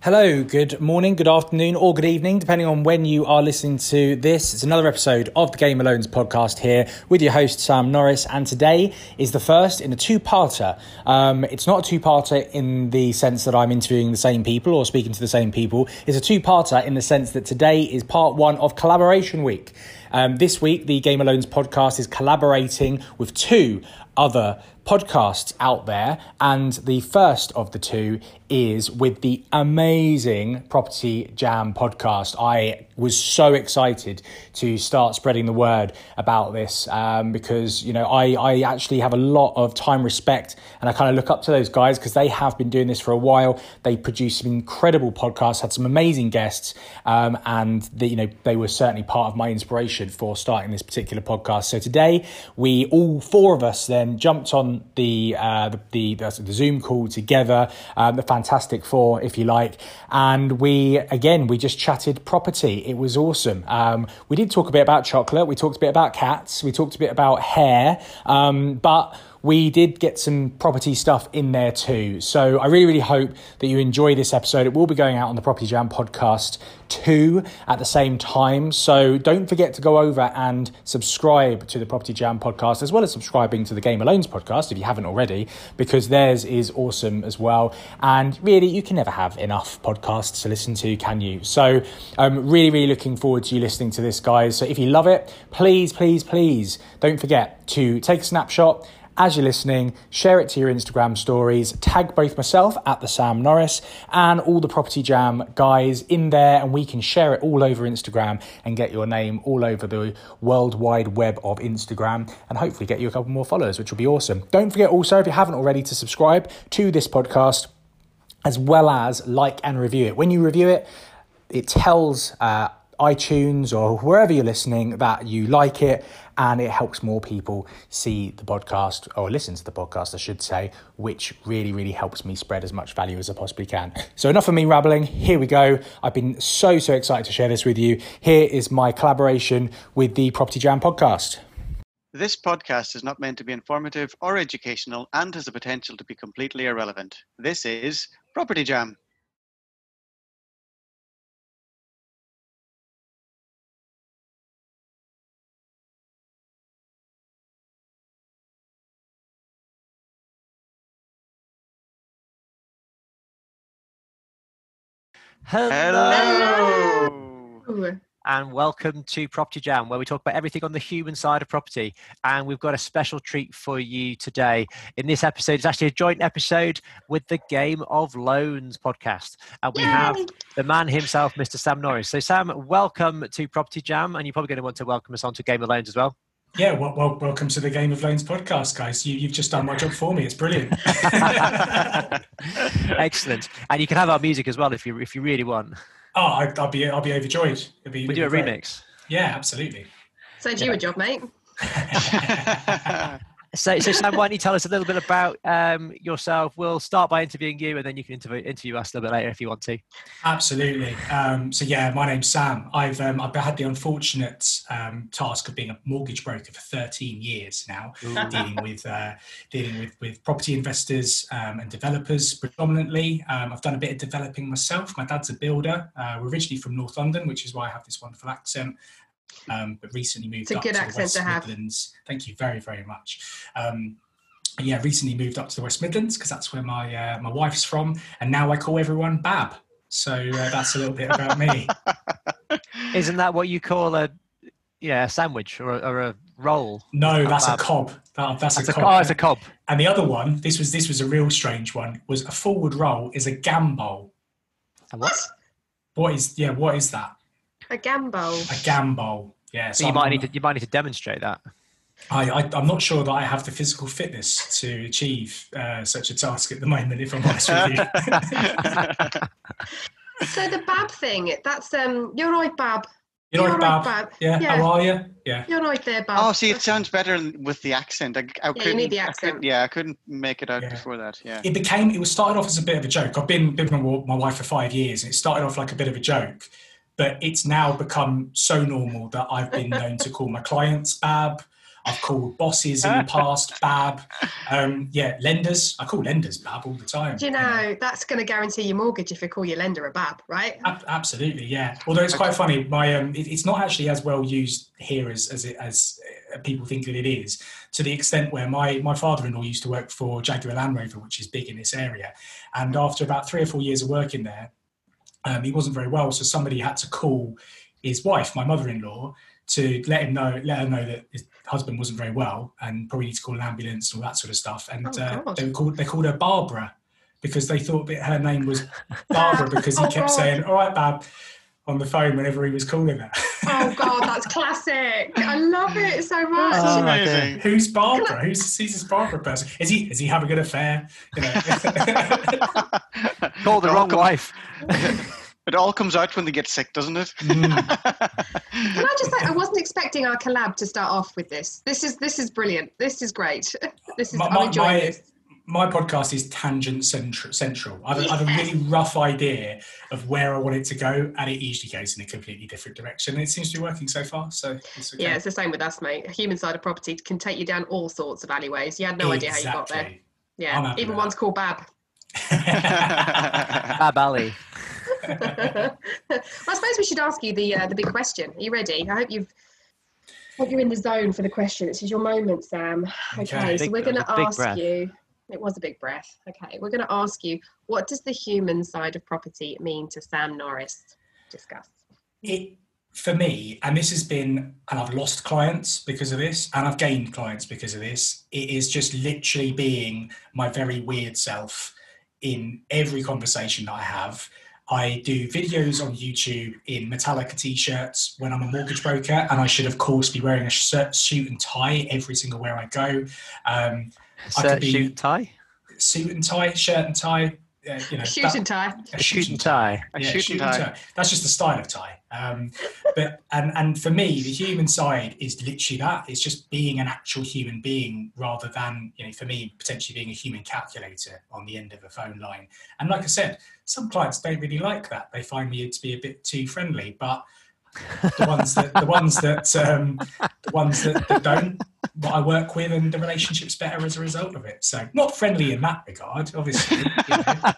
Hello, good morning, good afternoon, or good evening, depending on when you are listening to this. It's another episode of the Game of Loans podcast here with your host, Sam Norris. And today is the first in a two parter. Um, it's not a two parter in the sense that I'm interviewing the same people or speaking to the same people. It's a two parter in the sense that today is part one of Collaboration Week. Um, this week, the Game of Loans podcast is collaborating with two other podcasts out there, and the first of the two is with the amazing Property Jam podcast. I was so excited to start spreading the word about this um, because you know I, I actually have a lot of time respect and I kind of look up to those guys because they have been doing this for a while. They produce some incredible podcasts, had some amazing guests, um, and the, you know they were certainly part of my inspiration for starting this particular podcast. So today we all four of us then jumped on the uh, the, the, the Zoom call together, um, the Fantastic Four, if you like, and we again we just chatted property. It was awesome. Um, we did talk a bit about chocolate. We talked a bit about cats. We talked a bit about hair, um, but we did get some property stuff in there too. So I really, really hope that you enjoy this episode. It will be going out on the Property Jam podcast too at the same time. So don't forget to go over and subscribe to the Property Jam podcast as well as subscribing to the Game of Loans podcast if you haven't already, because theirs is awesome as well. And really, you can never have enough podcasts to listen to, can you? So I'm really, really looking forward to you listening to this, guys. So if you love it, please, please, please don't forget to take a snapshot as you're listening, share it to your Instagram stories, tag both myself at the Sam Norris and all the Property Jam guys in there, and we can share it all over Instagram and get your name all over the world wide web of Instagram and hopefully get you a couple more followers, which will be awesome. Don't forget also, if you haven't already, to subscribe to this podcast as well as like and review it. When you review it, it tells uh, iTunes or wherever you're listening that you like it and it helps more people see the podcast or listen to the podcast, I should say, which really, really helps me spread as much value as I possibly can. So, enough of me rambling. Here we go. I've been so, so excited to share this with you. Here is my collaboration with the Property Jam podcast. This podcast is not meant to be informative or educational and has the potential to be completely irrelevant. This is Property Jam. Hello. Hello. And welcome to Property Jam, where we talk about everything on the human side of property. And we've got a special treat for you today. In this episode, it's actually a joint episode with the Game of Loans podcast. And we Yay. have the man himself, Mr. Sam Norris. So, Sam, welcome to Property Jam. And you're probably going to want to welcome us on to Game of Loans as well. Yeah, well, well, welcome to the Game of Loans podcast, guys. You, you've just done my job for me. It's brilliant. Excellent. And you can have our music as well if you if you really want. oh, I, I'll be, I'll be overjoyed. It'll be, We do a great. remix. Yeah, absolutely. So do you a job, mate? So, so Sam, why don't you tell us a little bit about um, yourself? We'll start by interviewing you, and then you can interview, interview us a little bit later if you want to. Absolutely. Um, so yeah, my name's Sam. I've um, I've had the unfortunate um, task of being a mortgage broker for 13 years now, dealing with uh, dealing with with property investors um, and developers predominantly. Um, I've done a bit of developing myself. My dad's a builder. Uh, we're originally from North London, which is why I have this wonderful accent. Um, but recently moved It's a up good to the West to have. Midlands. Thank you very very much. Um, yeah, recently moved up to the West Midlands because that's where my uh, my wife's from, and now I call everyone Bab. So uh, that's a little bit about me. Isn't that what you call a yeah a sandwich or a, or a roll? No, Not that's a cob. That, that's, That's a a, cob. oh, it's a cob. And the other one, this was this was a real strange one, was a forward roll is a gambol. A what? What is yeah? What is that? A gambo. A gambol. Yeah. So you I'm- might need to you might need to demonstrate that. I, I I'm not sure that I have the physical fitness to achieve uh, such a task at the moment. If I'm honest with you. So the Bab thing, that's um you're right, Bab. You're You're right, right, Bab. Bab. Yeah. Yeah. How are you? Yeah. You're right there, Bab. oh, see, it sounds better with the accent. I, I you couldn't, need the I accent. yeah, I couldn't make it out Yeah. before that. Yeah. it became it was started off as a bit of a joke. I've been been with my, my wife for five years, and it started off like a bit of a joke, but it's now become so normal that I've been known to call my clients Bab. I've called bosses in the past Bab. Um, yeah, lenders. I call lenders Bab all the time. Do you know that's going to guarantee your mortgage if you call your lender a bab, right? Ab- absolutely, yeah. Although it's quite funny, my um, it, it's not actually as well used here as as it, as uh, people think that it is. To the extent where my my father-in-law used to work for Jaguar Land Rover, which is big in this area, and after about three or four years of working there, um, he wasn't very well, so somebody had to call his wife, my mother-in-law, to let him know, let her know that his husband wasn't very well and probably need to call an ambulance and all that sort of stuff. And Oh, uh, they called they called her Barbara because they thought that her name was Barbara because he Oh, kept God. saying, "All right, Bab," on the phone whenever he was calling her. Oh God, that's classic. I love it so much. Oh, my amazing. Who's Barbara? Who's, who's this Barbara person? Is he is he having an affair? You know? Call the It all wrong wife. It all comes out when they get sick, doesn't it? Mm. Can I just say, I wasn't expecting our collab to start off with this. This is this is brilliant. This is great. This is My- I'm enjoying my- this. My podcast is tangent central. central. I, have, I have a really rough idea of where I want it to go, and it usually goes in a completely different direction. And it seems to be working so far. So it's okay. Yeah, it's the same with us, mate. Human side of property can take you down all sorts of alleyways. You had no idea how you got there. Yeah, even with one's called Bab. Bab Ali. well, I suppose we should ask you the uh, the big question. Are you ready? I hope you've hope you're in the zone for the question. This is your moment, Sam. Okay, Okay. so Big- we're going to that was a big ask breath. you. It was a big breath. Okay, we're going to ask you what does the human side of property mean to Sam Norris? Discuss. it for me, and this has been, and I've lost clients because of this, and I've gained clients because of this. It is just literally being my very weird self in every conversation that I have. I do videos on YouTube in Metallica t-shirts when I'm a mortgage broker, and I should, of course, be wearing a shirt, suit and tie every single where I go. Um, I could be- shoot, and tie. suit and tie, shirt and tie. Uh, you know, Shoot that- and tie. a A shoot and tie. A yeah, shoot shoot and and tie. tie. That's just the style of tie. Um, but and and for me, the human side is literally that. It's just being an actual human being rather than you know, for me, potentially being a human calculator on the end of a phone line. And like I said, some clients don't really like that. They find me to be a bit too friendly, but the ones that the ones that um, the ones that, that don't what I work with and the relationship's better as a result of it. So not friendly in that regard, obviously. you know.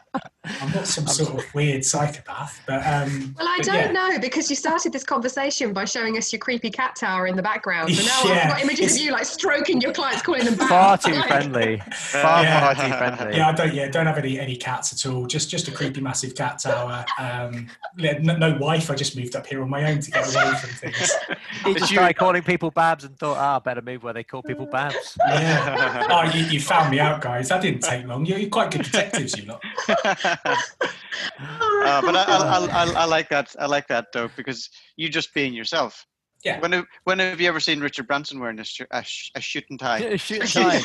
I'm not some sort of weird psychopath, but um Well, I but don't yeah. know because you started this conversation by showing us your creepy cat tower in the background. So now Yeah, I've got images it's- of you like stroking your clients, calling them back. Far too Like- friendly. Far, Yeah. far too friendly. Yeah, I don't. Yeah, don't have any any cats at all. Just just a creepy, massive cat tower. Um, no, no wife. I just moved up here on my own to get away from things. He Did just you- started calling people Babs and thought, ah, better move where they call people Babs. Yeah. Oh, you, you found me out, guys. That didn't take long. You're, you're quite good detectives, you lot. Uh, but I, I, I, I, I like that. I like that though because you just being yourself. Yeah. When have, when have you ever seen Richard Branson wearing a, sh- a, sh- a shoot and tie? shoot and tie.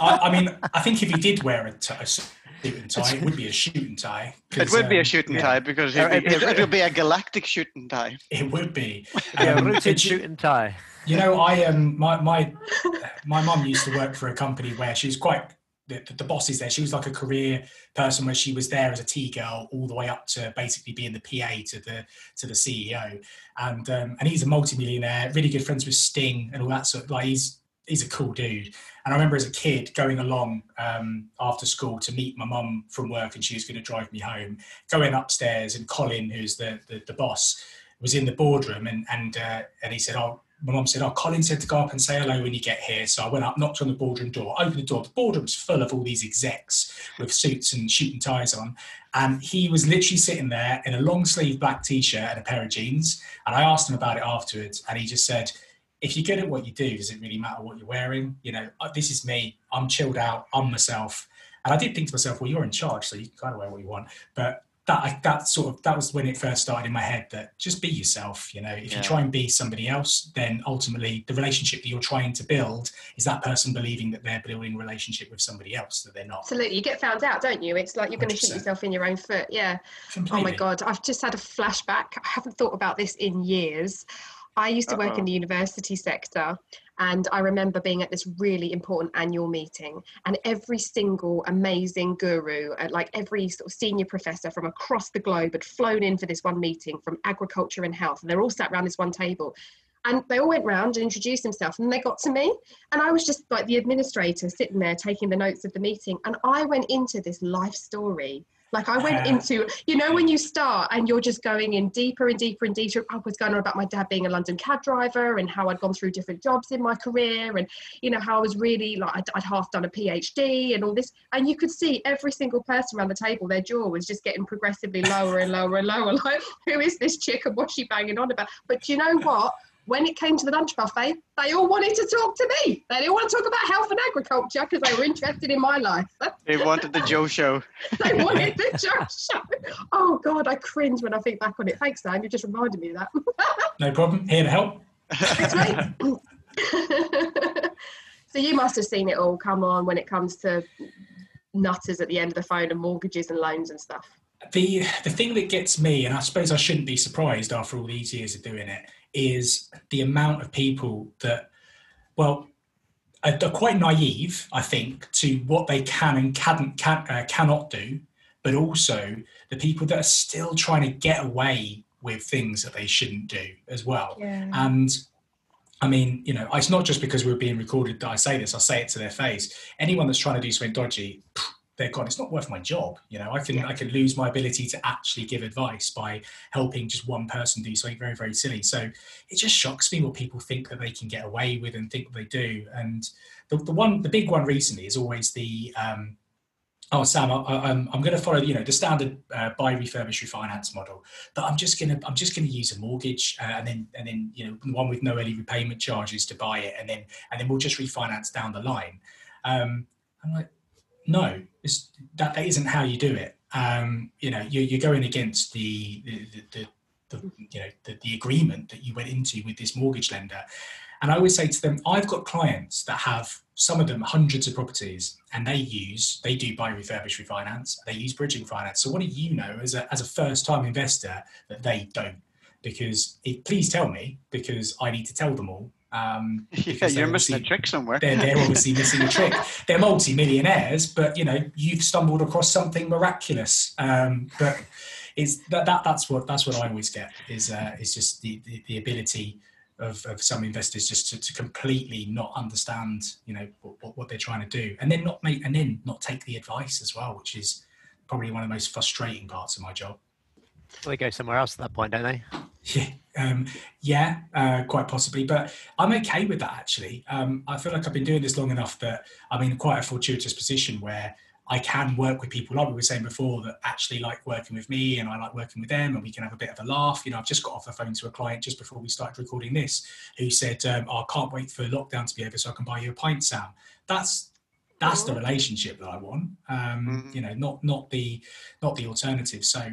I, I mean, I think if he did wear a, t- a suit and tie, it would be a shoot and tie. It would be a um, shoot and yeah, tie because it, would be a galactic shoot and tie. It would be. Yeah, Um, rooted but shoot and tie. You know, I um, my my my mum used to work for a company where she was quite the, the, the boss is there. She was like a career person where she was there as a tea girl all the way up to basically being the PA to the to the CEO. And um, and he's a multimillionaire, really good friends with Sting and all that sort. Of, like he's he's a cool dude. And I remember as a kid going along um, after school to meet my mum from work, and she was going to drive me home. Going upstairs, and Colin, who's the the, the boss, was in the boardroom, and and uh, and he said, "Oh." My mum said, "Oh, Colin said to go up and say hello when you get here." So I went up, knocked on the boardroom door, opened the door. The boardroom's full of all these execs with suits and shooting ties on, and he was literally sitting there in a long sleeve black t-shirt and a pair of jeans. And I asked him about it afterwards, and he just said, "If you're good at what you do, does it really matter what you're wearing? You know, uh, this is me. I'm chilled out. I'm myself." And I did think to myself, "Well, you're in charge, so you can kind of wear what you want." But that that sort of that was when it first started in my head that just be yourself. You know, if Yeah. you try and be somebody else, then ultimately the relationship that you're trying to build is that person believing that they're building a relationship with somebody else that they're not. Absolutely, you get found out, don't you? It's like you're going to shoot yourself in your own foot. Yeah. Oh my god, I've just had a flashback. I haven't thought about this in years. I used to work Uh-oh. in the university sector and I remember being at this really important annual meeting and every single amazing guru, uh, like every sort of senior professor from across the globe had flown in for this one meeting from agriculture and health and they're all sat around this one table. And they all went round and introduced themselves, and they got to me, and I was just like the administrator sitting there taking the notes of the meeting, and I went into this life story like I went into, you know, when you start and you're just going in deeper and deeper and deeper. I was going on about my dad being a London cab driver and how I'd gone through different jobs in my career and, you know, how I was really like, I'd, I'd half done a PhD and all this. And you could see every single person around the table, their jaw was just getting progressively lower and lower and lower. Like, who is this chick and what's she banging on about? But you know what? When it came to the lunch buffet, they all wanted to talk to me. They didn't want to talk about health and agriculture because they were interested in my life. They wanted the Jo show. they wanted the Jo show. Oh God, I cringe when I think back on it. Thanks, Dan. You just reminded me of that. no problem. Here to help. so you must have seen it all come on when it comes to nutters at the end of the phone and mortgages and loans and stuff. The the thing that gets me, and I suppose I shouldn't be surprised after all these years of doing it, is the amount of people that, well, are, are quite naive, I think, to what they can and can, can uh, cannot do, but also the people that are still trying to get away with things that they shouldn't do as well. Yeah. And I mean, you know, it's not just because we're being recorded that I say this. I say it to their face. Anyone that's trying to do something dodgy, they're gone. It's not worth my job. You know, I can yeah. I can lose my ability to actually give advice by helping just one person do something very very silly. So it just shocks me what people think that they can get away with and think they do. And the, the one the big one recently is always the um, oh Sam, I, am I'm, I'm going to follow you know the standard uh, buy refurbish refinance model, but I'm just gonna I'm just going to use a mortgage uh, and then and then you know one with no early repayment charges to buy it and then and then we'll just refinance down the line. Um, I'm like no, that, that isn't how you do it. Um, you know, you're, you're going against the, the, the, the you know the, the, agreement that you went into with this mortgage lender. And I always say to them, I've got clients that have some of them hundreds of properties, and they use they do buy refurbish refinance, they use bridging finance. So what do you know as a as a first time investor that they don't? Because it, please tell me, because I need to tell them all um, yeah, you're missing a trick somewhere. They're, they're obviously missing a trick. They're multi-millionaires, but you know you've stumbled across something miraculous. Um, but it's that, that that's what that's what I always get is uh, is just the, the, the ability of, of some investors just to, to completely not understand you know what, what they're trying to do, and then not make and then not take the advice as well, which is probably one of the most frustrating parts of my job. Well, they go somewhere else at that point, don't they? Yeah, um, yeah, uh, quite possibly. But I'm okay with that actually. Um, I feel like I've been doing this long enough that I'm in quite a fortuitous position where I can work with people, like we were saying before, that actually like working with me and I like working with them and we can have a bit of a laugh. You know, I've just got off the phone to a client just before we started recording this who said, um, oh, I can't wait for lockdown to be over so I can buy you a pint, Sam. That's that's the relationship that I want. Um, mm-hmm. You know, not not the not the alternative. So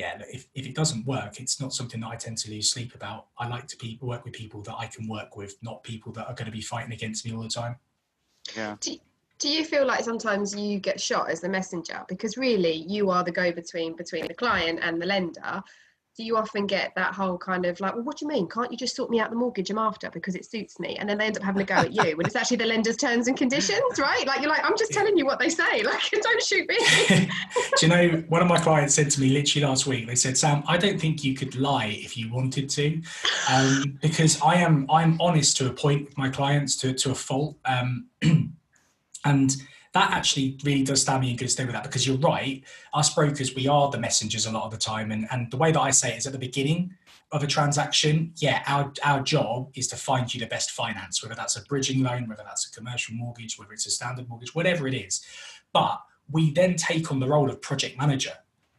yeah, if, if it doesn't work, it's not something that I tend to lose sleep about. I like to be, work with people that I can work with, not people that are going to be fighting against me all the time. Yeah. Do, do you feel like sometimes you get shot as the messenger because really you are the go-between between the client and the lender do you often get that whole kind of like, well, what do you mean? Can't you just sort me out the mortgage I'm after because it suits me? And then they end up having a go at you when it's actually the lender's terms and conditions, right? Like you're like, I'm just telling you what they say. Like, don't shoot me. do you know, one of my clients said to me literally last week, they said, Sam, I don't think you could lie if you wanted to. Um, because I am I'm honest to a point with my clients to, to a fault. Um, and that actually really does stand me in good stead with that because you're right. Us brokers, we are the messengers a lot of the time. And, and the way that I say it is at the beginning of a transaction, yeah, our, our job is to find you the best finance, whether that's a bridging loan, whether that's a commercial mortgage, whether it's a standard mortgage, whatever it is. But we then take on the role of project manager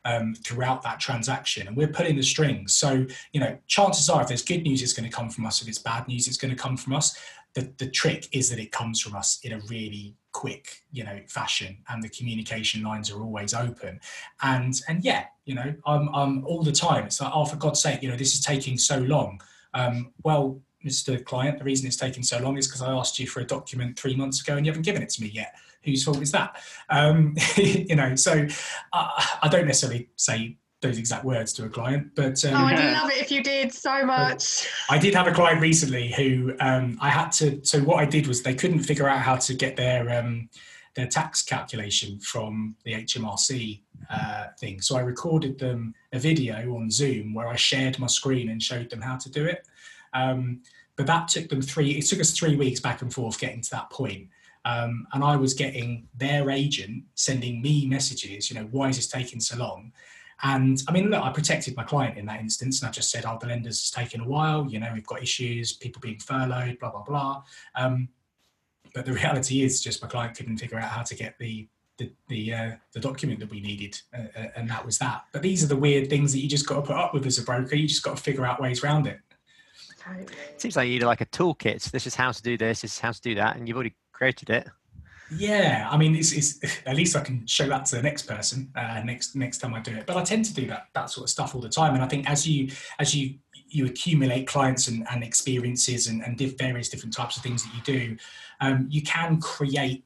um, throughout that transaction and we're pulling the strings. So, you know, chances are if there's good news, it's going to come from us. If it's bad news, it's going to come from us. The, the trick is that it comes from us in a really quick you know fashion and the communication lines are always open. And and yeah you know i'm, I'm all the time it's like oh for god's sake you know this is taking so long. Um, well mr client the reason it's taking so long is because i asked you for a document three months ago and you haven't given it to me yet. Whose fault is that? Um, you know so i don't necessarily say those exact words to a client. But um, oh, I'd love it if you did so much. I did have a client recently who um, I had to. So what I did was they couldn't figure out how to get their um, their tax calculation from the HMRC uh, thing. So I recorded them a video on Zoom where I shared my screen and showed them how to do it. Um, but that took them three. It took us three weeks back and forth getting to that point. Um, and I was getting their agent sending me messages. You know, why is this taking so long? And I mean, look, I protected my client in that instance, and I just said, "Oh, the lender's taken a while. You know, we've got issues, people being furloughed, blah blah blah." Um, but the reality is, just my client couldn't figure out how to get the the the, uh, the document that we needed, uh, uh and that was that. But these are the weird things that you just got to put up with as a broker. You just got to figure out ways around it. It seems like you need like a toolkit. This is how to do this. This is how to do that, and you've already created it. Yeah, I mean, it's, it's at least I can show that to the next person uh, next next time I do it. But I tend to do that that sort of stuff all the time, and I think as you as you you accumulate clients and, and experiences and, and various different types of things that you do, um, you can create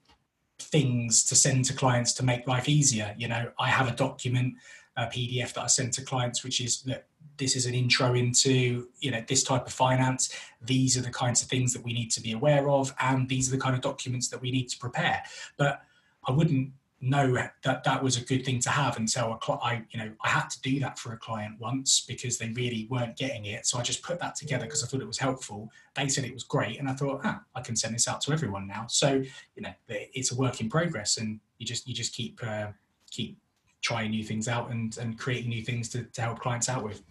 things to send to clients to make life easier. You know, I have a document, a PDF that I send to clients, which is that this is an intro into you know this type of finance. These are the kinds of things that we need to be aware of and these are the kind of documents that we need to prepare. But i wouldn't know that that was a good thing to have until cl- I you know I had to do that for a client once because they really weren't getting it. So I just put that together because I thought it was helpful. They said it was great and I thought ah I can send this out to everyone now. So you know it's a work in progress and you just you just keep uh, keep trying new things out and and creating new things to, to help clients out with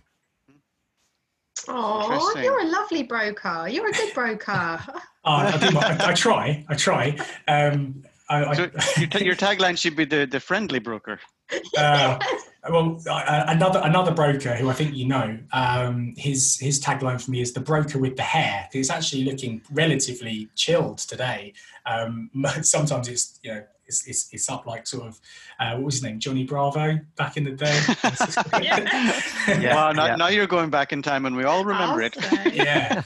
Oh, you're a lovely broker. You're a good broker. uh, I, do, I, I, try. I try. Um, I, so your, your, tagline should be the, the friendly broker. Uh, well, uh, another another broker who I think you know, um, his his tagline for me is the broker with the hair. It's actually looking relatively chilled today. Um, sometimes it's you know it's, it's, it's up like sort of uh, what was his name Johnny Bravo back in the day. yeah. yeah. Wow, now, yeah. now, you're going back in time and we all remember I'll it. Yeah,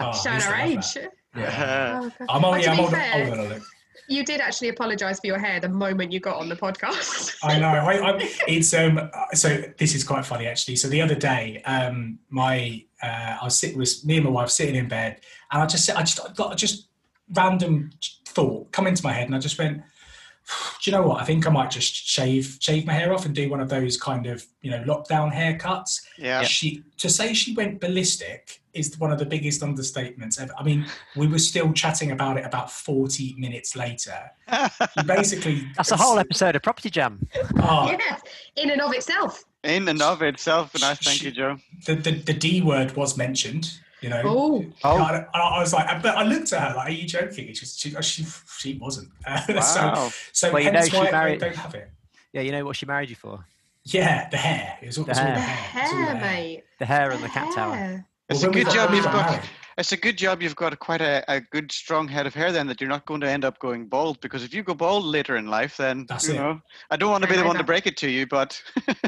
oh, Shine our age. Yeah. Oh, I'm only I'm older, older than You did actually apologise for your hair the moment you got on the podcast. I know. I, I, it's um. So this is quite funny actually. So the other day, um, my uh, I was sitting with me and my wife sitting in bed, and I just I just I got just random thought come into my head, and I just went, do you know what? I think I might just shave shave my hair off and do one of those kind of you know lockdown haircuts. Yeah. She to say she went ballistic is one of the biggest understatements ever. I mean, we were still chatting about it about forty minutes later. Basically that's a whole episode of Property Jam. Oh, yes, in and of itself. In and of itself, and I thank she, you, Jo. The, the the D word was mentioned. You know, oh, oh. I, I, was like, but I looked at her like, "Are you joking?" She she she, she wasn't. Uh, wow. so so well, you know, she married, don't have it. Yeah, you know what she married you for? Yeah, the hair. It was, the, it was hair. the hair, the hair mate. The hair and the, the cat tower. It's well, a good job you've got. It's a good job you've got quite a, a good strong head of hair then that you're not going to end up going bald because if you go bald later in life then That's you it. know I don't want to be the one to break it to you but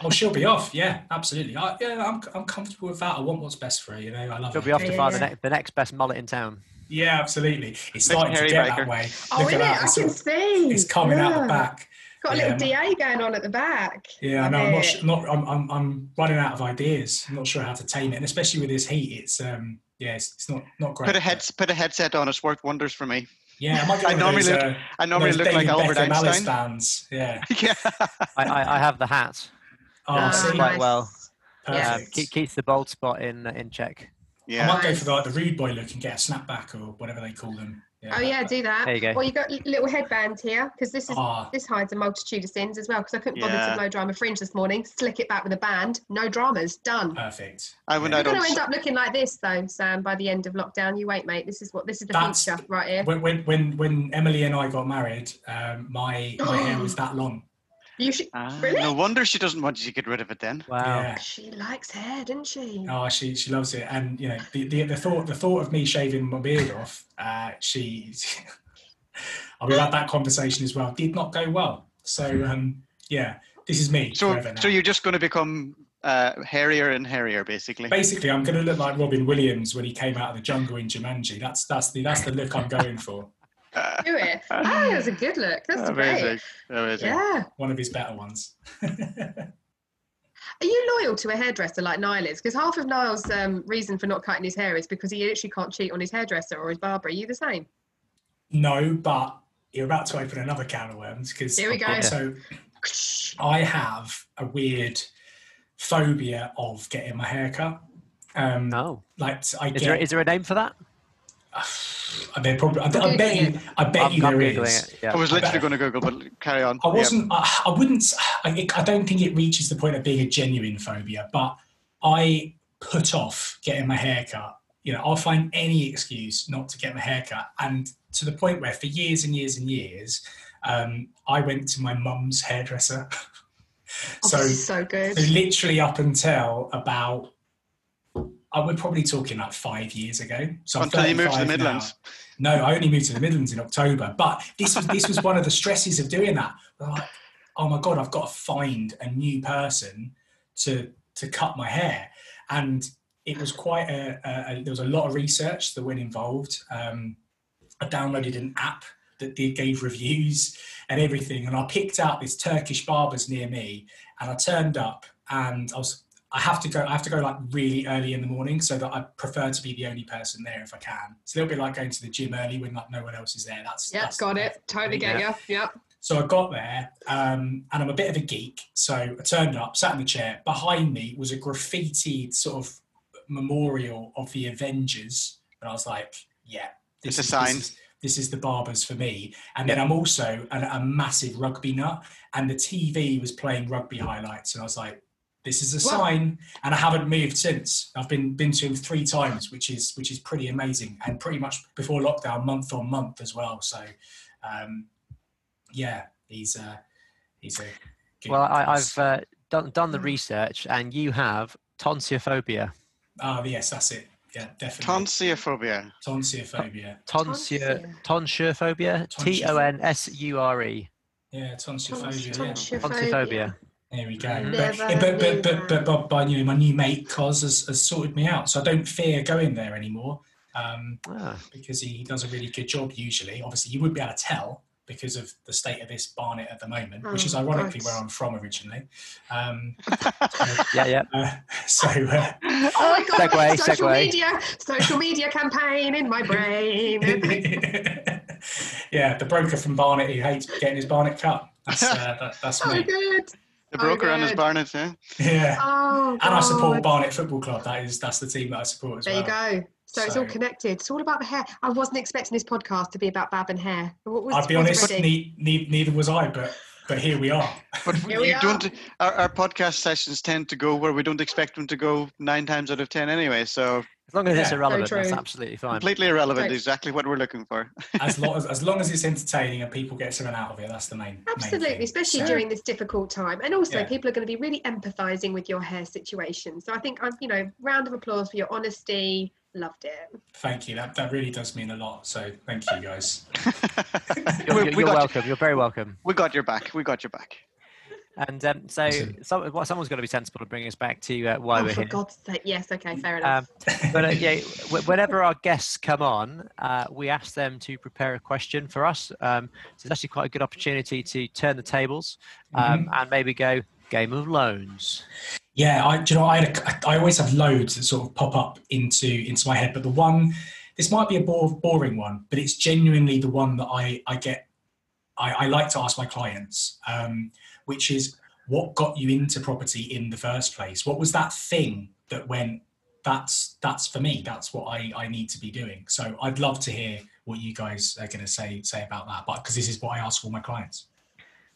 oh she'll be off. Yeah absolutely. I, yeah I'm, I'm comfortable with that. I want what's best for her you know? I love she'll be off to find the, ne- the next best mullet in town. Yeah absolutely. It's starting to get that way. Oh Look at that. I can see. it's coming yeah. out the back. Got a yeah, little DA going on at the back. Yeah, I know. I'm not, not I'm, I'm, I'm running out of ideas. I'm not sure how to tame it, and especially with this heat, it's um, yeah, it's, it's not not great. Put a head, put a headset on. It's worked wonders for me. Yeah, I, I normally those, look. Uh, I normally look like Albert Einstein. Bands. Yeah. yeah. I, I, I, have the hat. Oh, uh, quite nice. well. Perfect. keep, keeps the bold spot in in check. Yeah. I might go for the, like, the rude boy look and get a snapback or whatever they call them. Yeah, oh yeah, do that. There you go. Or you got little headband here because this is oh. this hides a multitude of sins as well. Because I couldn't bother yeah. to blow dry my fringe this morning. Slick it back with a band. No dramas. Done. Perfect. I would. Yeah. You're going to end up looking like this though, Sam. By the end of lockdown, you wait, mate. This is what this is the That's, future right here. When when when when Emily and I got married, um, my my hair was that long. You should, ah, really? No wonder she doesn't want you to get rid of it then. Wow. Yeah. She likes hair, doesn't she? Oh, she she loves it, and you know the, the, the thought the thought of me shaving my beard off, uh, she I mean, had that conversation as well. Did not go well. So um, yeah, this is me. So, so you're just going to become uh, hairier and hairier, basically. Basically, I'm going to look like Robin Williams when he came out of the jungle in Jumanji. That's that's the that's the look I'm going for. Do it. Oh, that was a good look. That's Amazing. great. Amazing. Yeah. One of his better ones. Are you loyal to a hairdresser like Niall is? Because half of Niall's um, reason for not cutting his hair is because he literally can't cheat on his hairdresser or his barber. Are you the same? No, but you're about to open another can of worms because here we go. So I have a weird phobia of getting my hair cut. Um, oh, like I is get, there is there a name for that? they probably. I, I bet you. I bet I'm, you I'm there it. Yeah. I was literally going to Google, but carry on. I wasn't. I, I wouldn't. I, I don't think it reaches the point of being a genuine phobia, but I put off getting my hair cut. You know, I'll find any excuse not to get my hair cut, and to the point where, for years and years and years, um, I went to my mum's hairdresser. Oh, so, this is so good. so literally up until about, I we're probably talking like five years ago. So I'm Until you moved to the 35 now. Midlands. No, I only moved to the Midlands in October. But this was this was one of the stresses of doing that. Like, oh my god, I've got to find a new person to to cut my hair, and it was quite a, a, a there was a lot of research that went involved. Um, I downloaded an app that did, gave reviews and everything, and I picked out this Turkish barbers near me, and I turned up, and I was. I have to go. I have to go like really early in the morning, so that I prefer to be the only person there if I can. It's a little bit like going to the gym early when like no one else is there. That's Yeah, that's got it. Totally thing. get you. Yep. So I got there, um, and I'm a bit of a geek. So I turned up, sat in the chair. Behind me was a graffitied sort of memorial of the Avengers, and I was like, "Yeah, It's a sign. This is, this is the barbers for me." And then I'm also a, a massive rugby nut, and the TV was playing rugby highlights, and I was like, "This is a Wow. sign." And I haven't moved since. I've been been to him three times, which is which is pretty amazing, and pretty much before lockdown, month on month as well. So. Um, yeah, he's uh, he's a. Good Well, I, i've uh, done done the research, and you have tonsiophobia. Oh yes, that's it. Yeah, definitely. Tonsiophobia. Tonsiophobia. Tonsure, tonsurephobia. T O N S U R E. Yeah, tonsiophobia. Yeah. Tonsiophobia. There we go. But, Never but, but, but, but, but, but, you know, my new mate Cos has, has sorted me out, so I don't fear going there anymore um, Ah, because he does a really good job. Usually, obviously, you would be able to tell because of the state of this Barnet at the moment, which is Oh, ironically God. where I'm from originally. Um, yeah, yeah. uh, so. Uh, Oh my god! Segue, social segue. media, social media campaign in my brain. yeah, the broker from Barnet who hates getting his Barnet cut. That's uh, that, that's so me. good. The Oh, broker on his. Barnet, yeah? Yeah, Oh, and I support God. Barnet Football Club. That is that's the team that I support as There well. you go. So, it's all connected. It's all about the hair. I wasn't expecting this podcast to be about Bab and hair. What was, I'll be honest, ne- ne- neither was I, but but here we are. But Here we you are. don't. Our, our podcast sessions tend to go where we don't expect them to go nine times out of ten anyway. So As long as it's irrelevant, that's absolutely fine. completely irrelevant. Right. Exactly what we're looking for. As long as, as long as it's entertaining and people get something out of it, that's the main. main Absolutely, thing. especially So- during this difficult time. And also, Yeah. people are going to be really empathizing with your hair situation. So I think, I'm, you know, round of applause for your honesty. Loved it. Thank you. That that really does mean a lot. So thank you guys. You're, We- you're- you're welcome. You're very welcome. We got your back. We got your back. And um, so, Awesome. some, well, someone's got to be sensible to bring us back to uh, why oh, we're for here. God's sake. Yes, okay, fair Um, enough. but uh, yeah, w- whenever our guests come on, uh, we ask them to prepare a question for us. Um, so it's actually quite a good opportunity to turn the tables um, Mm-hmm. and maybe go game of loans. Yeah, I do you know I had a, I always have loads that sort of pop up into into my head, but the one this might be a bore, boring one, but it's genuinely the one that I I get I, I like to ask my clients, um, which is what got you into property in the first place? What was that thing that went that's that's for me? That's what I I need to be doing. So I'd love to hear what you guys are going to say say about that, but because this is what I ask all my clients.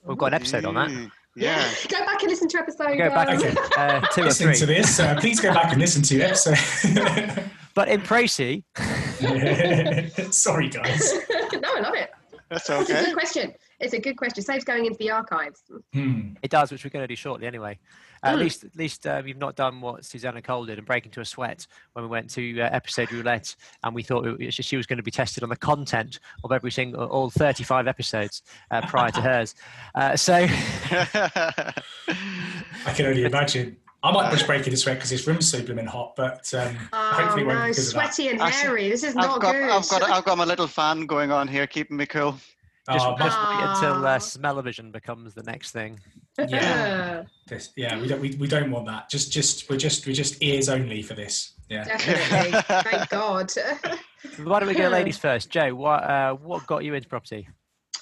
We've got an episode on that. Yeah. Go back and listen to episode. Go back um, Okay. uh, two or three. to this, uh, please go back and listen to episode. But in Précy, Sorry, guys. no, I love it. That's It's a okay. good question. It's a good question. Saves going into the archives. Hmm. it does, which we're going to do shortly anyway. Uh, At Mm. least, at least uh, you've not done what Susanna Cole did and break into a sweat when we went to uh, episode roulette, and we thought it was- she was going to be tested on the content of every single, all 35 episodes uh, prior to hers. Uh, so, I can only imagine. I might just break into sweat because this room's so blooming hot, but um, Oh hopefully it won't no, because of that. sweaty and I see- hairy. This is I've not got, good. I've got, I've got my little fan going on here, keeping me cool. just, Oh, just wait until uh, smell-o-vision becomes the next thing. Yeah, this- yeah, we don't, we, we don't want that. Just, just, we're just, we're just ears only for this. Yeah. Definitely. Thank God. Why don't we go ladies first? Jo, what, uh, what got you into property?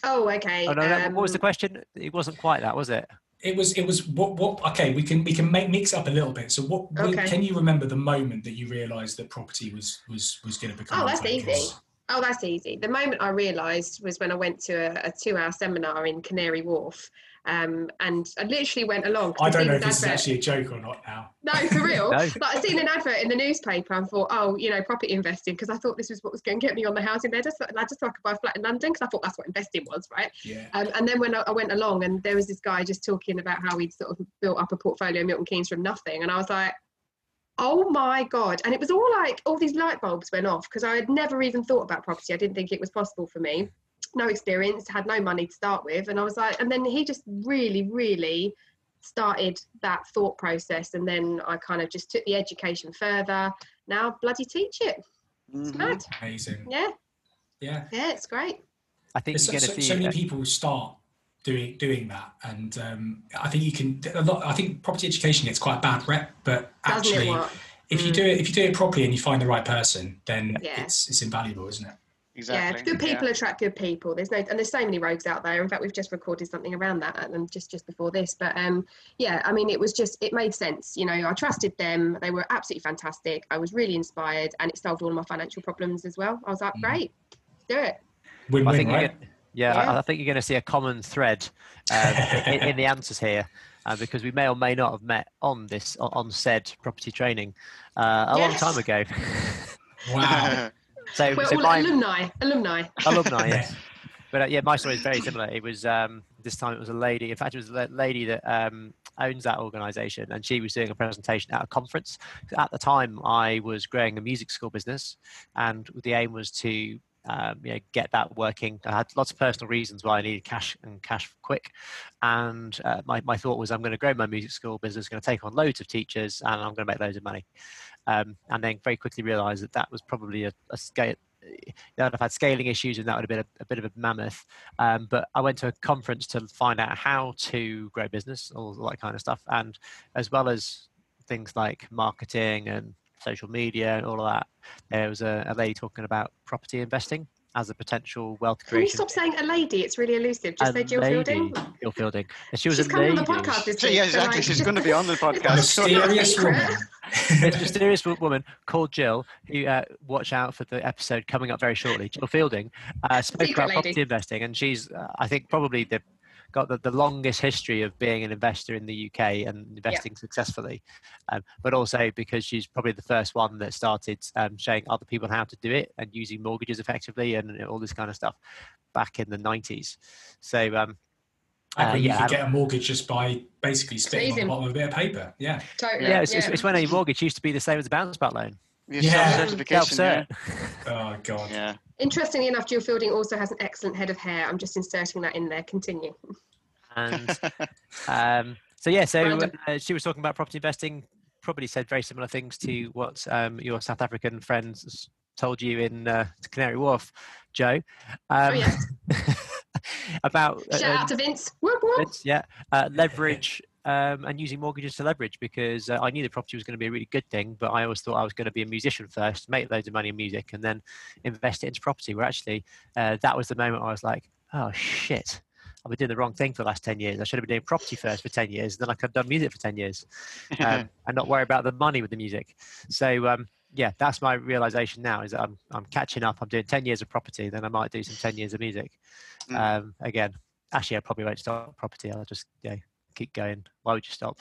oh, okay. Oh, no, no, um, what was the question? It wasn't quite that, was it? it was it was what what okay we can we can make mix up a little bit so what okay. can you remember the moment that you realized that property was was was going to become oh that's easy oh that's easy the moment i realized was when i went to a, a two hour seminar in canary wharf um, and I literally went along. I don't know if this advert. is actually a joke or not now. No, for real. no. Like I seen an advert in the newspaper and thought, oh, you know, property investing because I thought this was what was going to get me on the housing ladder, Just, I just thought I could buy a flat in London because I thought that's what investing was, right? Yeah. Um, and then when I, I, went along and there was this guy just talking about how he'd sort of built up a portfolio of Milton Keynes from nothing, and I was like, oh my god! And it was all like all these light bulbs went off because I had never even thought about property. I didn't think it was possible for me no experience, had no money to start with. And I was like, and then he just really, really started that thought process. And then I kind of just took the education further. Now, bloody teach it. It's mm-hmm. mad. Amazing. Yeah. Yeah. Yeah, it's great. I think so, so, so, many people start doing doing that, and um, I think you can. A lot. I think property education gets quite a bad rep, but Doesn't actually, if mm. you do it, if you do it properly and you find the right person, then yeah. it's it's invaluable, isn't it? Exactly. Yeah, good people yeah. attract good people. There's no, and there's so many rogues out there. In fact, we've just recorded something around that, and just just before this. But um, yeah, I mean, it was just it made sense. You know, I trusted them. They were absolutely fantastic. I was really inspired, and it solved all of my financial problems as well. I was like, mm. great, do it. Win-win, I think right? yeah, yeah. I, I, think you're going to see a common thread um, in, in, the answers here. Uh, because we may or may not have met on this on said property training uh, a yes. long time ago. wow. So, We're so all my, alumni, alumni, alumni. yes. But uh, yeah, my story is very similar. It was um, this time it was a lady. In fact, it was a lady that um, owns that organisation, and she was doing a presentation at a conference. At the time, I was growing a music school business, and the aim was to um, you know, get that working. I had lots of personal reasons why I needed cash and cash quick. And uh, my, my thought was I'm going to grow my music school business, going to take on loads of teachers, and I'm going to make loads of money um, and then very quickly realised that that was probably a, a scale. That have had scaling issues, and that would have been a, a bit of a mammoth. Um, but I went to a conference to find out how to grow business, all that kind of stuff, and as well as things like marketing and social media and all of that. There was a, a lady talking about property investing as a potential wealth creation. Can you stop saying a lady? It's really elusive. Just a say Jill lady, Fielding. Jill Fielding. And she was She's a lady. on the podcast this week. Yeah, exactly. Like... She's going to be on the podcast. mysterious woman. a mysterious woman called Jill, who uh, watch out for the episode coming up very shortly. Jill Fielding uh, spoke Secret about lady. property investing, and she's, uh, I think, probably the got the, the longest history of being an investor in the UK and investing yeah. successfully, um, but also because she's probably the first one that started um, showing other people how to do it and using mortgages effectively and all this kind of stuff back in the 90s. So, um, uh, you yeah, could get a mortgage just by basically spitting on the bottom of a bit of paper. Yeah. Totally. Yeah, it's, yeah. It's, it's, when a mortgage used to be the same as a bounce back loan. Yeah. Self-cert. Oh, God. Yeah. Interestingly enough, Jill Fielding also has an excellent head of hair. I'm just inserting that in there. Continue. And um, so, yeah, so uh, she was talking about property investing, probably said very similar things to what um, your South African friends told you in uh, Canary Wharf, Jo. Um, oh, yes. about uh, shout out to Vince. Whoop, whoop. Vince yeah, uh, leverage um, and using mortgages to leverage because uh, I knew the property was going to be a really good thing, but I always thought I was going to be a musician first, make loads of money in music, and then invest it into property. Where actually, uh, that was the moment I was like, oh shit. I've been doing the wrong thing for the last 10 years. I should have been doing property first for 10 years. Then I could have done music for 10 years um, and not worry about the money with the music. So, um, yeah, that's my realization now is that I'm, I'm catching up. I'm doing 10 years of property, then I might do some 10 years of music. Mm. Um, again, actually, I probably won't start property. I'll just yeah, keep going. Why would you stop?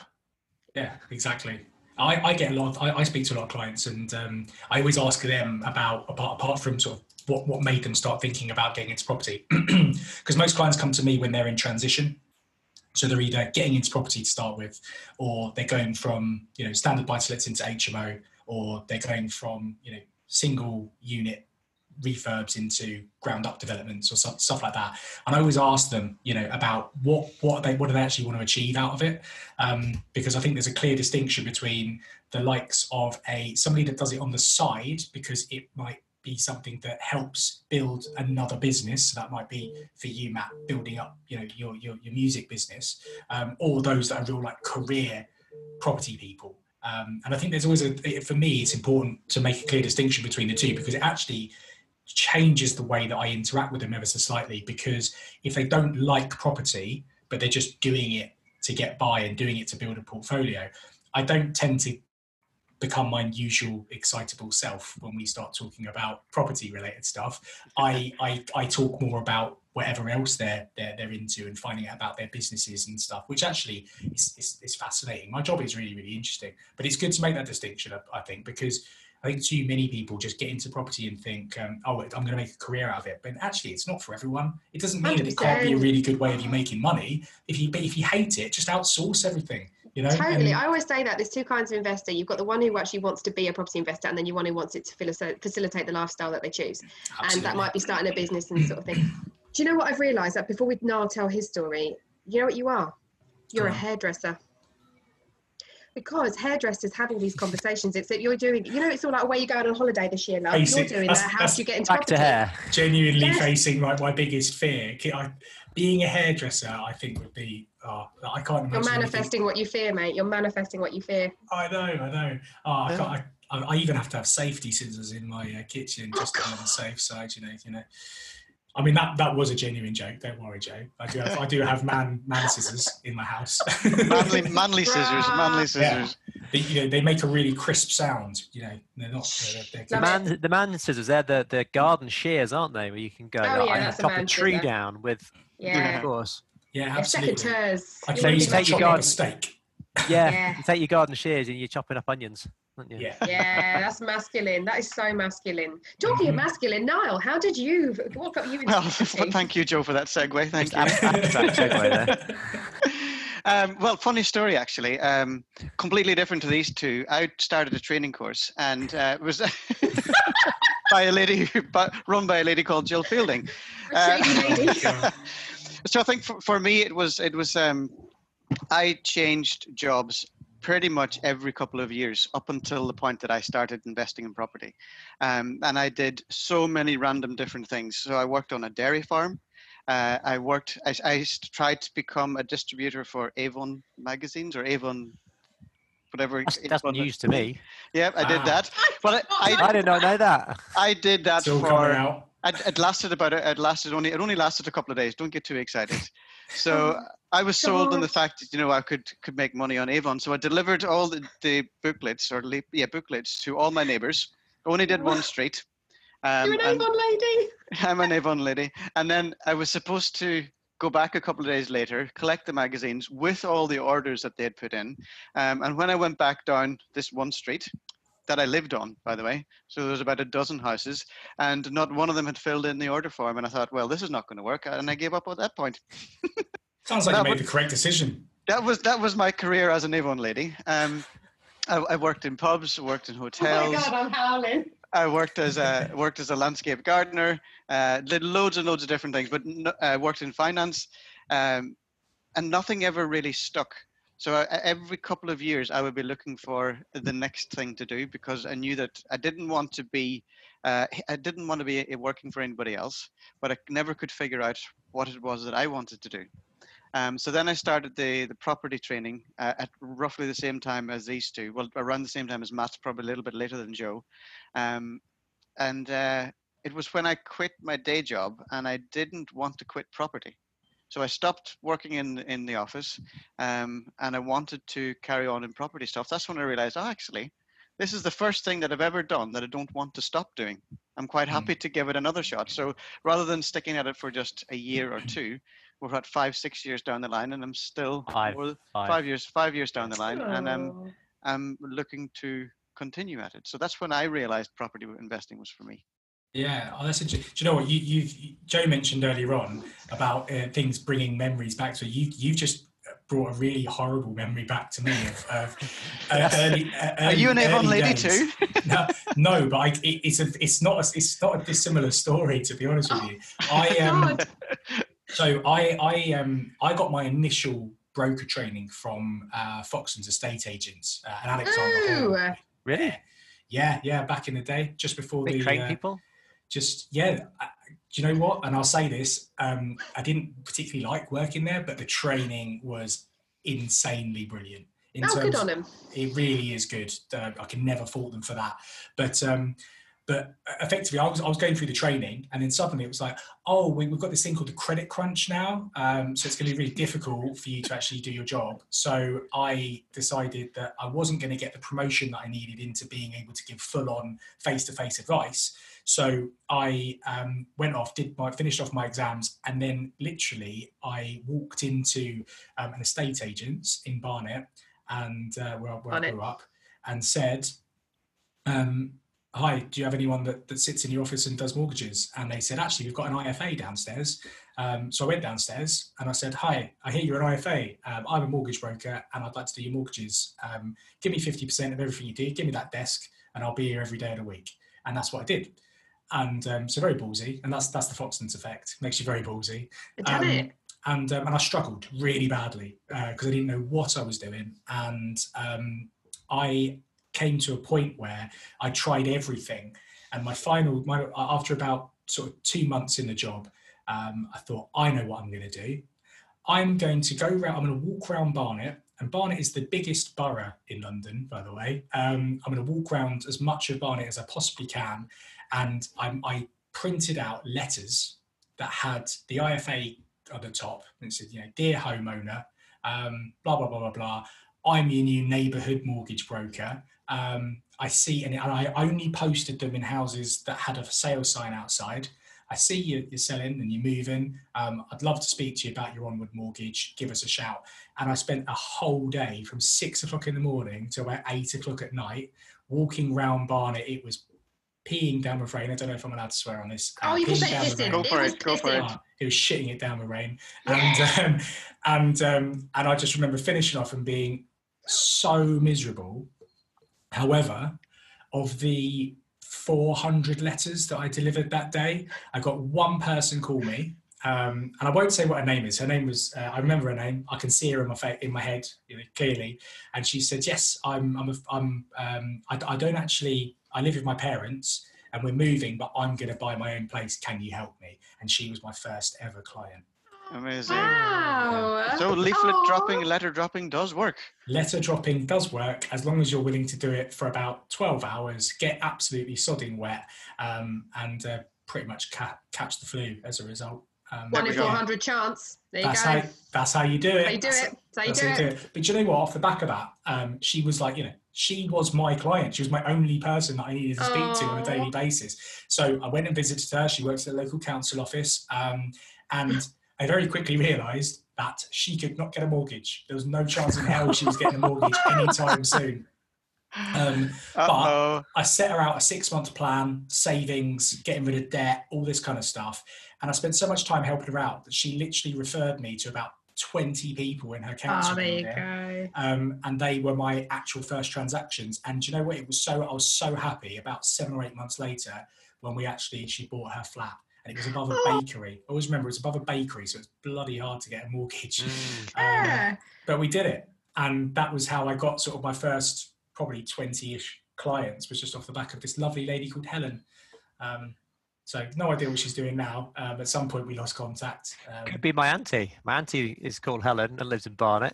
Yeah, exactly. I, I get a lot. Of, I, I, speak to a lot of clients, and um, I always ask them about apart, apart from sort of what what made them start thinking about getting into property, because most clients come to me when they're in transition. So they're either getting into property to start with, or they're going from you know standard buy to lets into HMO, or they're going from you know single unit refurbs into ground up developments or stuff, like that. And I always ask them, you know, about what what they what do they actually want to achieve out of it, um, because I think there's a clear distinction between the likes of a somebody that does it on the side because it might be something that helps build another business. So that might be for you, Matt, building up, you know, your your, your music business, um, or those that are real like career property people. Um, and I think there's always a, for me, it's important to make a clear distinction between the two because it actually changes the way that I interact with them ever so slightly. Because if they don't like property, but they're just doing it to get by and doing it to build a portfolio. I don't tend to become my usual excitable self when we start talking about property related stuff. I, I, I talk more about whatever else they're, they're, they're into and finding out about their businesses and stuff, which actually is, is, is fascinating. My job is really, really interesting, but it's good to make that distinction, I think, because I think too many people just get into property and think, um, oh, I'm going to make a career out of it. But actually, it's not for everyone. It doesn't mean 100%. that it can't be a really good way of you making money. If you, but if you hate it, just outsource everything. You know? Totally. And, I always say that there's two kinds of investor. You've got the one who actually wants to be a property investor, and then you one who wants it to facilitate the lifestyle that they choose. Absolutely. And that might be starting a business and sort of thing. Do you know what I've realised? That before we now tell his story, you know what you are? You're a hairdresser because hairdressers have all these conversations. It's that you're doing, you know, it's all like where you going on holiday this year, love. You're doing that. How do you get into back property? to hair? Genuinely yes. facing like my biggest fear. I, being a hairdresser, I think would be. Oh, I can't imagine. You're manifesting what you fear, mate. You're manifesting what you fear. I know, I know. Oh, I, can't, I, I, even have to have safety scissors in my uh, kitchen just oh, on the safe side. You know, you know. I mean that that was a genuine joke. Don't worry, Jo. I do have, I do have man man scissors in my house. manly manly scissors, manly scissors. Yeah. They, you know, they make a really crisp sound. You know, they're not. They're, they're the man the man scissors. They're the the garden shears, aren't they? Where you can go oh, yeah, chop a, a tree scissor. down with. Yeah, of course. Yeah, absolutely. I can you take your garden steak. Yeah, yeah. you take your garden shears and you're chopping up onions. aren't Yeah. yeah, that's masculine. That is so masculine. Talking mm-hmm. of masculine, Niall, how did you? What got you into Well, thank you, Jo, for that segue. Thank Just you. segue there. Um, well, funny story actually. Um, completely different to these two. I started a training course and uh, it was by a lady, but run by a lady called Jill Fielding. Uh, so I think for, for, me it was it was um, I changed jobs pretty much every couple of years up until the point that I started investing in property. Um, and I did so many random different things. So I worked on a dairy farm. Uh, I worked, I, I, tried to become a distributor for Avon magazines or Avon, whatever. That's, that's news to me. Yeah, I did ah. that. But I, I, I, did not know that. I did that Still for. It, it lasted about it lasted only it only lasted a couple of days. Don't get too excited. So I was sold on the fact that you know I could could make money on Avon, so I delivered all the, the booklets or yeah booklets to all my neighbours. Only did one street. Um, You're an Avon lady. I'm an Avon lady, and then I was supposed to go back a couple of days later, collect the magazines with all the orders that they had put in. Um, and when I went back down this one street, that I lived on, by the way. So there was about a dozen houses, and not one of them had filled in the order form. And I thought, well, this is not going to work, and I gave up at that point. Sounds like you made was, the correct decision. That was that was my career as an Avon lady. Um, I, I, worked in pubs, worked in hotels. Oh my god, I'm howling. I worked as a worked as a landscape gardener. Uh, did loads and loads of different things, but uh, worked in finance, um, and nothing ever really stuck. So I, every couple of years, I would be looking for the next thing to do because I knew that I didn't want to be, uh, I didn't want to be working for anybody else, but I never could figure out what it was that I wanted to do. Um, so then I started the, the property training uh, at roughly the same time as these two. Well, around the same time as Matt, probably a little bit later than Jo. Um, and uh, it was when I quit my day job and I didn't want to quit property. So I stopped working in in the office, um, and I wanted to carry on in property stuff. That's when I realized, oh, actually, this is the first thing that I've ever done that I don't want to stop doing. I'm quite hmm. happy mm. to give it another shot. So rather than sticking at it for just a year or two, we're about five, six years down the line, and I'm still five, five. five years, five years down the line, and I'm I'm looking to continue at it. So that's when I realized property investing was for me. Yeah, oh, that's Do you know what you, you've Jo mentioned earlier on about uh, things bringing memories back? So you you've just brought a really horrible memory back to me of, of uh, early, uh, Are you an Avon lady too? no, no, but I, it, it's a it's not a, it's not a dissimilar story to be honest with you. I um, so I I um I got my initial broker training from uh, Foxtons estate agents uh, and Alexander. Hall. Really? Yeah, yeah, back in the day, just before they the train uh, people. Just yeah, uh, do you know what? And I'll say this: um, I didn't particularly like working there, but the training was insanely brilliant. In oh, good on him. It really is good. Uh, I can never fault them for that. But um, but effectively, I was I was going through the training, and then suddenly it was like, oh, we, have got this thing called the credit crunch now, um, so it's going to be really difficult for you to actually do your job. So I decided that I wasn't going to get the promotion that I needed into being able to give full on face to face advice. So I um, went off, did my finished off my exams, and then literally I walked into um, an estate agent's in Barnet, and uh, where, where I grew up, and said. Um, hi, do you have anyone that, that sits in your office and does mortgages? And they said, actually, we've got an IFA downstairs. Um, so I went downstairs and I said, hi, I hear you're an IFA. Um, I'm a mortgage broker and I'd like to do your mortgages. Um, give me 50% of everything you do. Give me that desk and I'll be here every day of the week. And that's what I did. And um, so very ballsy. And that's that's the Foxtons effect. Makes you very ballsy. Um, it. And, um, and I struggled really badly because uh, I didn't know what I was doing. And I came to a point where I tried everything. And my final, my, after about sort of two months in the job, um, I thought, I know what I'm going to do. I'm going to go around, I'm going to walk around Barnet. And Barnet is the biggest borough in London, by the way. Um, I'm going to walk around as much of Barnet as I possibly can. And I'm, I printed out letters that had the IFA at the top. And said, you know, dear homeowner, um, blah, blah, blah, blah, blah. I'm your new neighbourhood mortgage broker. Um, I see, and I only posted them in houses that had a sale sign outside. I see you, are selling and you're moving. Um, I'd love to speak to you about your onward mortgage. Give us a shout. And I spent a whole day from six o'clock in the morning to about eight o'clock at night walking round Barnet. It was peeing down with rain. I don't know if I'm allowed to swear on this. Oh, you can say pissing. Go for it. Go for it. it was shitting it down with rain, and yeah. um, and um, and I just remember finishing off and being so miserable However, of the 400 letters that I delivered that day, I got one person call me. Um, and I won't say what her name is. Her name was, uh, I remember her name. I can see her in my fa- in my head you know, clearly. And she said, yes, I'm, I'm, a, I'm um, I, I don't actually, I live with my parents and we're moving, but I'm going to buy my own place. Can you help me? And she was my first ever client. Amazing. Wow. So leaflet Aww. dropping, letter dropping does work. Letter dropping does work as long as you're willing to do it for about 12 hours, get absolutely sodding wet, um, and uh, pretty much ca- catch the flu as a result. Um, One in 400 chance. There you that's go. How, that's how you do it. How you do that's it. That's how you, do, it. do, it. But you know what? Off the back of that, um, she was like, you know, she was my client. She was my only person that I needed to speak Aww. to on a daily basis. So I went and visited her. She works at the local council office. Um, and I very quickly realised that she could not get a mortgage. There was no chance in hell she was getting a mortgage anytime soon. Um, but I set her out a six month plan, savings, getting rid of debt, all this kind of stuff. And I spent so much time helping her out that she literally referred me to about 20 people in her council. Oh, there you go. Um, and they were my actual first transactions. And you know what? It was so, I was so happy about seven or eight months later when we actually, she bought her flat and it was above a bakery. I always remember it was above a bakery, so it's bloody hard to get a mortgage. Mm. Um, yeah. But we did it, and that was how I got sort of my first probably twenty-ish clients. Was just off the back of this lovely lady called Helen. Um, so no idea what she's doing now. Um, at some point, we lost contact. Um, Could be my auntie. My auntie is called Helen and lives in Barnet.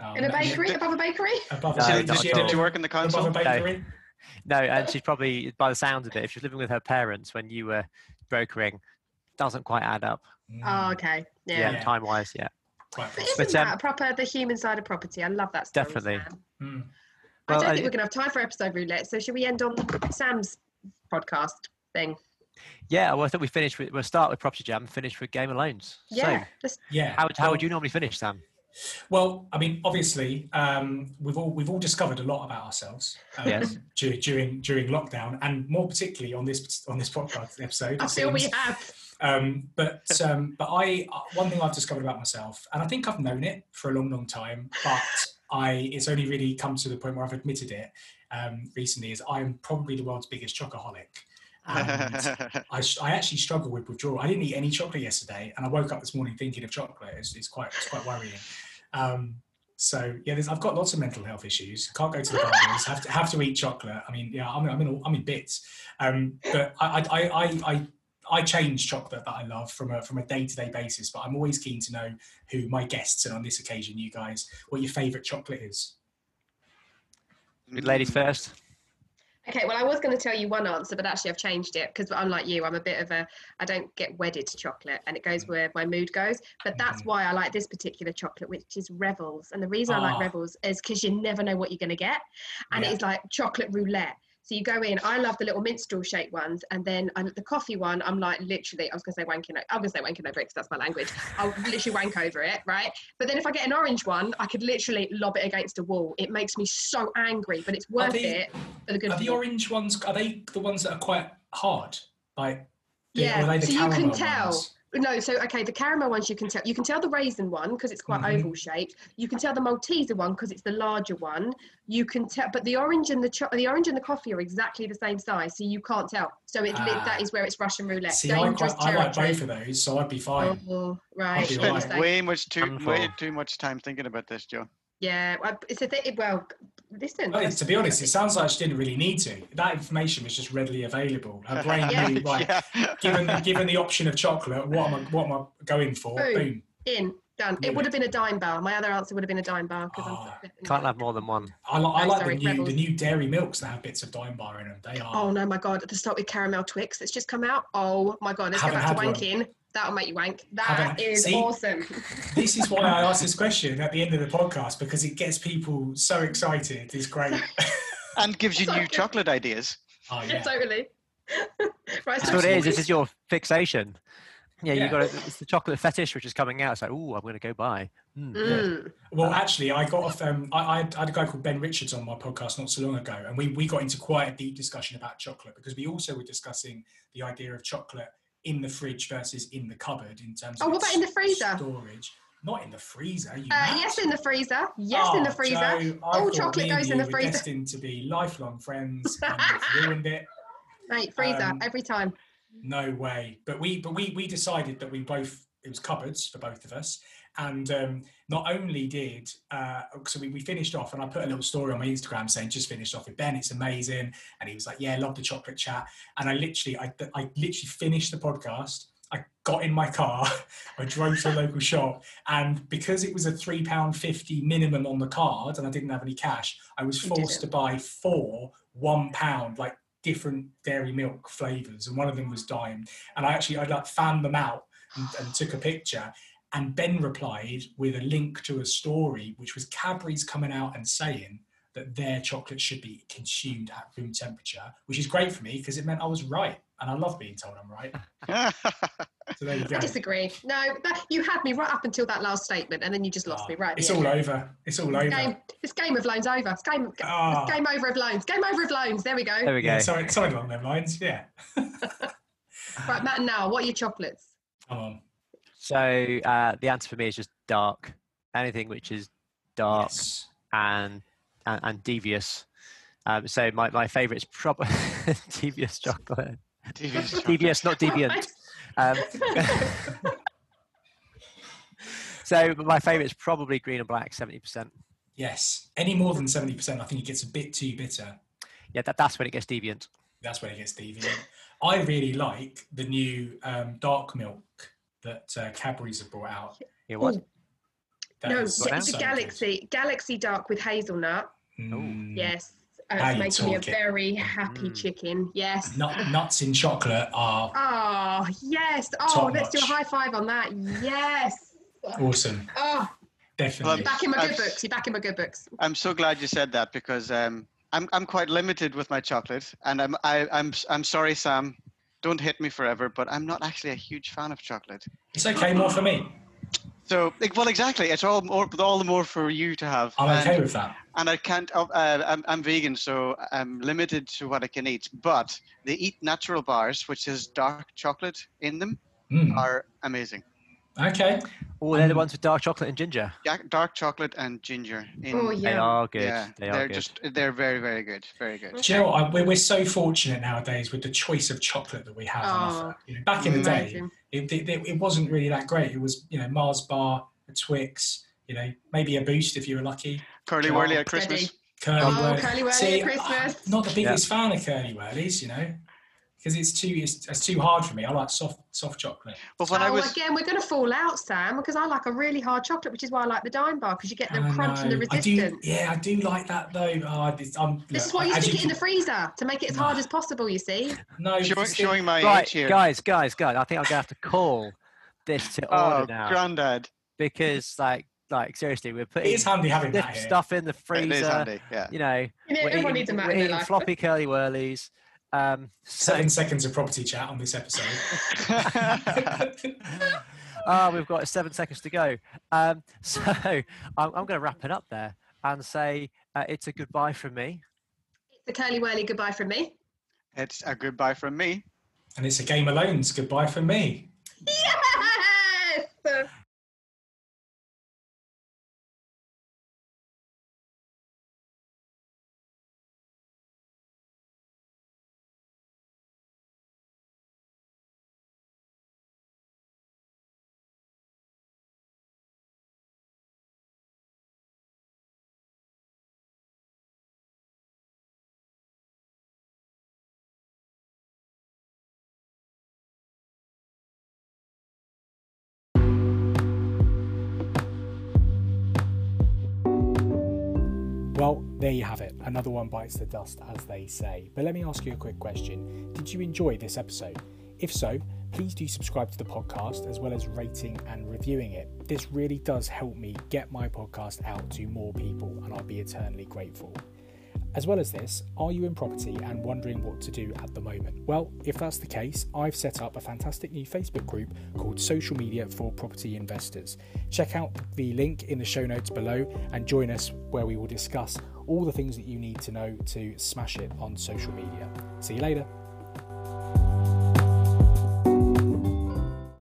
Oh, in a bakery, did, above a bakery. Above no, a, did, she, did you work in the council? Above a bakery. No. no, and she's probably, by the sound of it, if she's living with her parents when you were brokering doesn't quite add up. Oh, okay. Yeah. Yeah, yeah. time wise, yeah. But isn't but, um, that proper the human side of property? I love that story. Definitely. Mm. I don't think we're gonna have time for episode roulette. So should we end on Sam's podcast thing? Yeah, well, I think we finished. With, we'll start with Property Jam, finish with Game of Loans. Yeah. So, yeah. How, how would you normally finish, Sam? Well, I mean, obviously, um, we've all we've all discovered a lot about ourselves um, yes. during during lockdown, and more particularly on this on this podcast episode. I feel we have. Um, but um, but I uh, one thing I've discovered about myself, and I think I've known it for a long, long time, but I it's only really come to the point where I've admitted it um, recently. Is I'm probably the world's biggest chocoholic. I, I actually struggle with withdrawal. I didn't eat any chocolate yesterday, and I woke up this morning thinking of chocolate. It's, it's quite it's quite worrying. Um, so yeah, I've got lots of mental health issues. Can't go to the bars. have to have to eat chocolate. I mean, yeah, I'm, I'm in I'm in bits. Um, but I, I I I I change chocolate that I love from a from a day to day basis. But I'm always keen to know who my guests and on this occasion, you guys, what your favourite chocolate is. Good ladies first. Okay, well, I was going to tell you one answer, but actually I've changed it because I'm you. I'm a bit of a, I don't get wedded to chocolate and it goes where my mood goes. But that's Mhm. why I like this particular chocolate, which is Revels. And the reason I like Ah. Revels is because you never know what you're going to get. And Yeah. it's like chocolate roulette. So you go in, I love the little minstrel shaped ones. And then the coffee one, I'm like literally, I was to say wanking, I'm going to say wanking over it because that's my language. I'll literally wank over it, right? But then if I get an orange one, I could literally lob it against a wall. It makes me so angry, but it's worth they- it for the good Are the orange ones? Are they the ones that are quite hard? Like, Yeah, they the so you can tell. ones? No, so okay, the caramel ones you can tell. You can tell the raisin one because it's quite Mhm. oval shaped. You can tell the Malteser one because it's the larger one. You can tell, but the orange and the cho- the orange and the coffee are exactly the same size, so you can't tell. So it, Ah. that is where it's Russian roulette. See, I, Dangerous quite, I like both of those, so I'd be fine. Oh, right. I'll be Spent way much too way too much time thinking about this, Jo. Yeah, well, it's a thing. Well, listen. Well, to be honest, it sounds like she didn't really need to. That information was just readily available. Her brain Yeah. knew, right, Yeah. given, given the option of chocolate, what am I, what am I going for? Boom. Boom. in done. It would have been a dime bar. My other answer would have been a dime bar because Ah. I'm. Can't have more than one. I, li- I Oh, like sorry, the new Rebels. the new dairy milks that have bits of dime bar in them. They are. Oh no, my god! At the start with caramel Twix that's just come out. Oh my god! Let's go back to had one. Wanking. That'll make you wank. That is see? awesome. This is why I ask this question at the end of the podcast because it gets people so excited. It's great. and gives you new chocolate ideas. Oh yeah. totally. right, That's so what it is. This is your fixation. Yeah, Yeah. you got it. It's the chocolate fetish which is coming out. It's like, oh, I'm going to go buy. Mm. Mm. Well, actually, I got off. Um, I, I had a guy called Ben Richards on my podcast not so long ago, and we, we got into quite a deep discussion about chocolate because we also were discussing the idea of chocolate in the fridge versus in the cupboard in terms of Oh, of what about in the freezer? storage. Not in the freezer. You Uh, yes, in the freezer. Yes, in the Oh, freezer. Jo, All chocolate goes in the were freezer. Destined to be lifelong friends, and you've ruined it. Mate, freezer Um, every time. No way. But we but we we decided that we both it was cupboards for both of us. And um, not only did uh, so we, we finished off, and I put a little story on my Instagram saying just finished off with Ben. It's amazing, and he was like, "Yeah, love the chocolate chat." And I literally, I, I literally finished the podcast. I got in my car, I drove to a local shop, and because it was a three pound fifty minimum on the card, and I didn't have any cash, I was forced to buy four one pound like different dairy milk flavors, and one of them was dime. And I actually I like fanned them out and, and took a picture. And Ben replied with a link to a story, which was Cadbury's coming out and saying that their chocolate should be consumed at room temperature, which is great for me because it meant I was right, and I love being told I'm right. So there you go. I disagree. No, that, you had me right up until that last statement, and then you just lost Ah, me right. It's all over. It's all over. Game, this game of loans over. It's game. Ah. It's game over of loans. Game over of loans. There we go. There we go. Yeah, something, something along those lines. Yeah. Right, Matt. And now, what are your chocolates? Come on. So uh, the answer for me is just dark. Anything which is dark Yes. and, and and devious. Um, so my, my favourite is probably devious chocolate. Devious chocolate. Devious, not deviant. Um, so my favourite is probably green and black, seventy percent. Yes. Any more than 70%, I think it gets a bit too bitter. Yeah, that, that's when it gets deviant. That's when it gets deviant. I really like the new um, dark milk that uh, Cadbury's have brought out. Yeah, what? Ooh, That no, is the, the so good. Galaxy Galaxy Dark with hazelnut. Mm. Yes, uh, it's making me a talking? very happy Mm. chicken. Yes. Nut, nuts in chocolate are Oh yes. Oh, Top let's do a high five on that. Yes. awesome. Oh, Definitely. you're back in my good I've- books. You're back in my good books. I'm so glad you said that because um, I'm I'm quite limited with my chocolate, and I'm I, I'm I'm sorry, Sam. Don't hit me forever, but I'm not actually a huge fan of chocolate. It's okay, more for me. So, well, exactly. It's all more, all the more for you to have. I'm okay and, with that. and I can't. Uh, I'm I'm vegan, so I'm limited to what I can eat. But the Eat Natural bars, which has dark chocolate in them, Mm. are amazing. Okay. Oh, they're the Um, ones with dark chocolate and ginger. Ja- Dark chocolate and ginger. In, Oh They are good. Yeah, they are are good. just they're very very good, very good. Do you know what? I- We're, we're so fortunate nowadays with the choice of chocolate that we have on Oh, offer. You know, back in the day, it, it, it wasn't really that great. It was, you know, Mars bar, a Twix, you know, maybe a boost if you were lucky. Curly whirly at. Christmas. Curly Oh, Whirly. Curly Whirly See, at Christmas. I'm not the biggest fan of Curly Whirlies, you know. Because it's too it's, it's too hard for me. I like soft soft chocolate. But when oh, I was again, we're going to fall out, Sam, because I like a really hard chocolate, which is why I like the Dime Bar, because you get the I crunch and the know. I resistance. do, yeah, I do like that though. Oh, this, I'm, This is why you as stick it in the freezer to make it as hard as possible. You see? No, showing, because showing my Right, age here. guys, guys, guys. I think I'm gonna have to call this to oh, order now granddad. because, like, like seriously, we're putting is handy having that stuff in the It is freezer. handy. Yeah. You know, You know, we're eating, needs a we're eating floppy curly whirlies. Um, so, Seven seconds of property chat on this episode. oh, we've got seven seconds to go. Um, so I'm, I'm going to wrap it up there and say uh, it's a goodbye from me. It's a curly whirly goodbye from me. it's a goodbye from me. and it's a Game of Loans goodbye from me. Yes. You have it. Another one bites the dust, as they say. But let me ask you a quick question. Did you enjoy this episode? If so, please do subscribe to the podcast as well as rating and reviewing it. This really does help me get my podcast out to more people, and I'll be eternally grateful. As well as this, are you in property and wondering what to do at the moment? Well, if that's the case, I've set up a fantastic new Facebook group called Social Media for Property Investors. Check out the link in the show notes below and join us where we will discuss all the things that you need to know to smash it on social media. See you later.